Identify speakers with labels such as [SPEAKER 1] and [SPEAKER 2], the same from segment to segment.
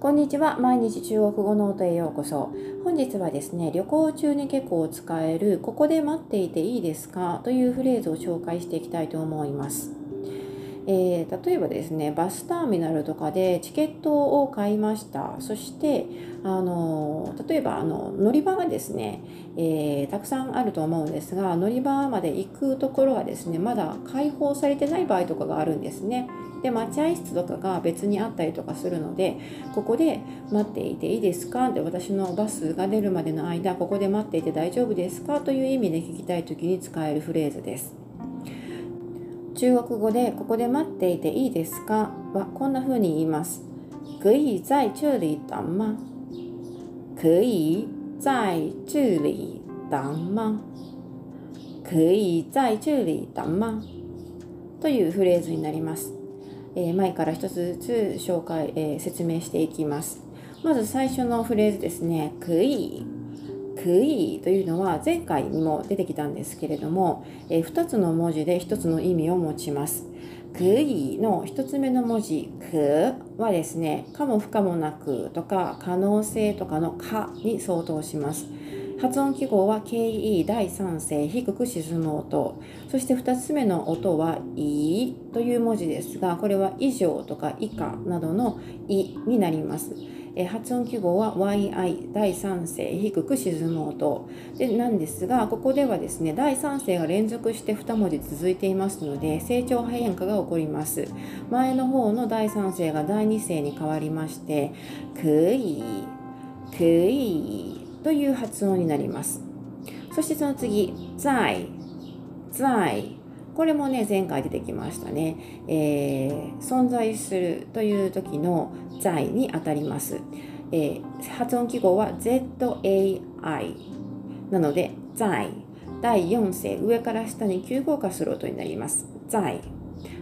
[SPEAKER 1] こんにちは。毎日中国語ノートへようこそ。本日はですね、旅行中に結構使える、ここで待っていていいですか？というフレーズを紹介していきたいと思います。えー、例えばですねバスターミナルとかでチケットを買いましたそしてあの例えばあの乗り場がですね、えー、たくさんあると思うんですが乗り場まで行くところがですねまだ開放されてない場合とかがあるんですね。で待合室とかが別にあったりとかするのでここで待っていていいですか？で私のバスが出るまでの間ここで待っていて大丈夫ですか？という意味で聞きたい時に使えるフレーズです。中国語でここで待っていていいですか？はこんな風に言います。可以在这里等吗可以在这里等吗可以在这里等吗というフレーズになります。え、前から一つずつ紹介、え、説明していきます。まず最初のフレーズですね。可以クイーというのは前回にも出てきたんですけれども、え2つの文字で1つの意味を持ちます。クイの1つ目の文字クはですね、かも不可もなくとか可能性とかのかに相当します。発音記号は KE 第3声低く沈む音。そして2つ目の音は「い」という文字ですがこれは以上とか以下などの「い」になります。え発音記号は YI 第3声低く沈む音。でなんですがここではですね第3声が連続して2文字続いていますので成長変化が起こります。前の方の第3声が第2声に変わりましてくいくいという発音になります。そしてその次在。在。これもね前回出てきましたね、えー、存在するという時の在にあたります、えー、発音記号は ZAI なので在。第4声上から下に急降下する音になります。在。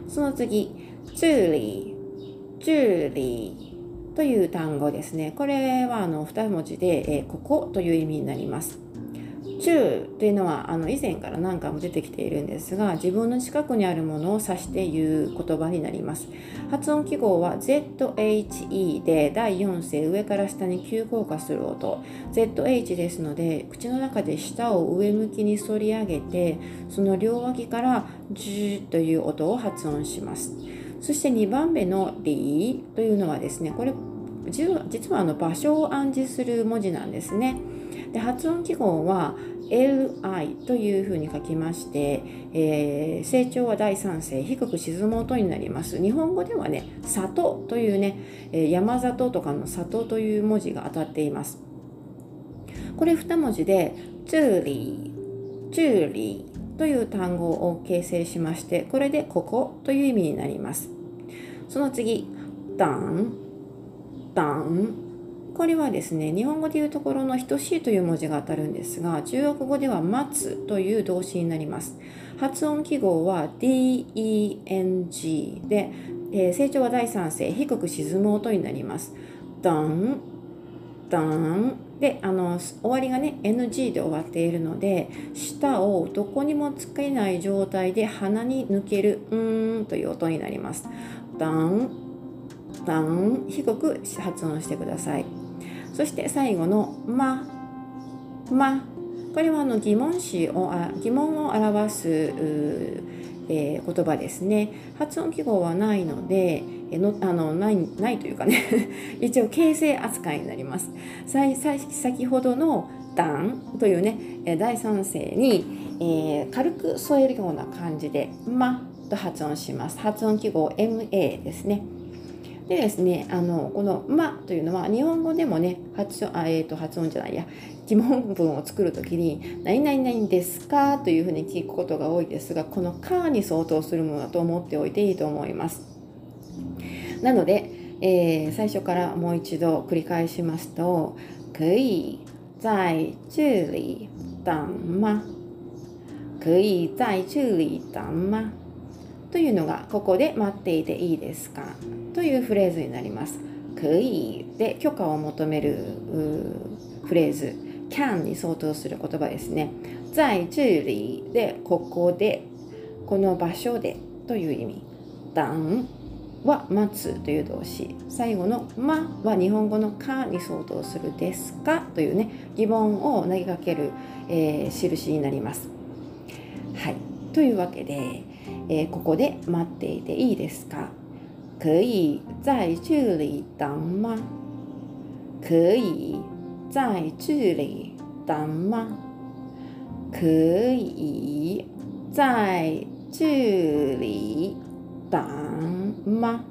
[SPEAKER 1] その次这里这里という単語ですね。これはあの2文字で、えー、ここという意味になります。中というのはあの以前から何回も出てきているんですが自分の近くにあるものを指して言う言葉になります。発音記号は ZHE で第4声上から下に急降下する音。ZH ですので口の中で舌を上向きに反り上げてその両脇からジューという音を発音します。そして2番目のリーというのはですねこれ実はあの場所を暗示する文字なんですね。で発音記号は LI というふうに書きまして、えー、成長は第3声低く沈む音になります。日本語ではね里というね山里とかの里という文字が当たっています。これ2文字で这里这里という単語を形成しましてこれでここという意味になります。その次ダン。ダン。これはですね日本語でいうところの等しいという文字が当たるんですが中国語では待つという動詞になります。発音記号は DENG で、えー、成長は第3声低く沈む音になります。ダン。ダン。であの終わりがね NG で終わっているので舌をどこにもつけない状態で鼻に抜けるうーんという音になります。ダンダン低く発音してください。そして最後の「ま」「ま」これはあの疑問詞を疑問を表す、えー、言葉ですね。発音記号はないのでのあのないないというかね。一応形成扱いになります。先ほどの「段」というね第三声に、えー、軽く添えるような感じで「ま」と発音します。発音記号 MA ですね。でですね、あのこの「ま」というのは日本語でもね発音あ、えー、と発音じゃないや。疑問文を作る時に「何々々ですか?」というふうに聞くことが多いですがこの「か」に相当するものだと思っておいていいと思います。なので、えー、最初からもう一度繰り返しますと「可以在这里等吗?」可以在这里等吗というのがここで待っていていいですか？というフレーズになります。可以で許可を求めるフレーズ can に相当する言葉ですね。在这里でここでこの場所でという意味。等は待つという動詞。最後のまは日本語のかに相当するですかというね疑問を投げかける、えー、印になります。はい、というわけで、えー、ここで待っていていいですか？可以在这里等吗可以在这里等吗可以在这里等吗？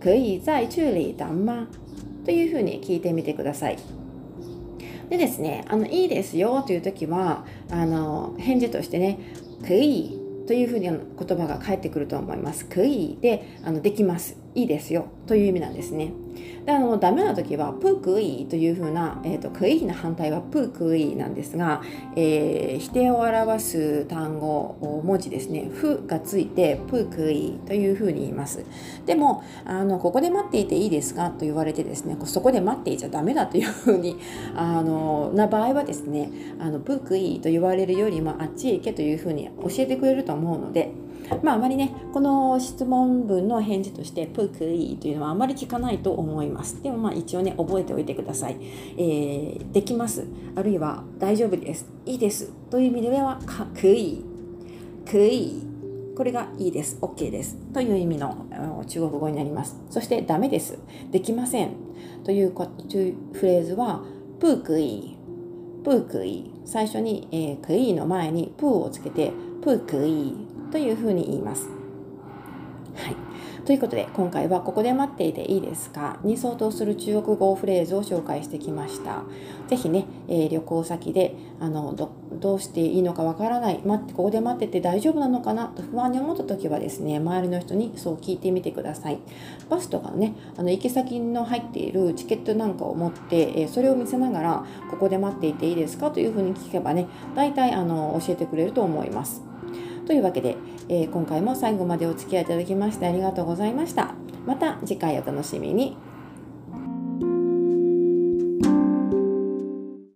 [SPEAKER 1] 可以在这里等吗？というふうに聞いてみてください。でですね、あのいいですよという時はあの返事としてね、可以というふうに言葉が返ってくると思います。可以であのできます。いいですよという意味なんですね。であのダメな時はプークイというふうな、えーと、クイの反対はプークイなんですが、えー、否定を表す単語文字ですね「ふ」がついてプークイというふうに言いますでもあのここで待っていていいですかと言われてですねそこで待っていちゃダメだというふうにあのな場合はですねあのプークイと言われるよりもあっちへ行けというふうに教えてくれると思うのでまああまりねこの質問文の返事としてプークイというのはあまり聞かないと思います。でもまあ一応ね覚えておいてください、えー、できます。あるいは大丈夫です。いいです。という意味ではかくい。くい。これがいいです。OK です。という意味の中国語になります。そしてダメです。できません。というフレーズはプークイプークイ最初に、えー、クイの前にプーをつけてプークイというふうに言います。はい。ということで今回はここで待っていていいですか？に相当する中国語フレーズを紹介してきました。ぜひね、えー、旅行先であのどうしていいのかわからない、待ってここで待ってて大丈夫なのかな？と不安に思った時はですね、周りの人にそう聞いてみてください。バスとかね、あの行き先の入っているチケットなんかを持って、えー、それを見せながらここで待っていていいですか？というふうに聞けばね、大体あの教えてくれると思います。というわけで、えー、今回も最後までお付き合いいただきましてありがとうございました。また次回お楽しみに。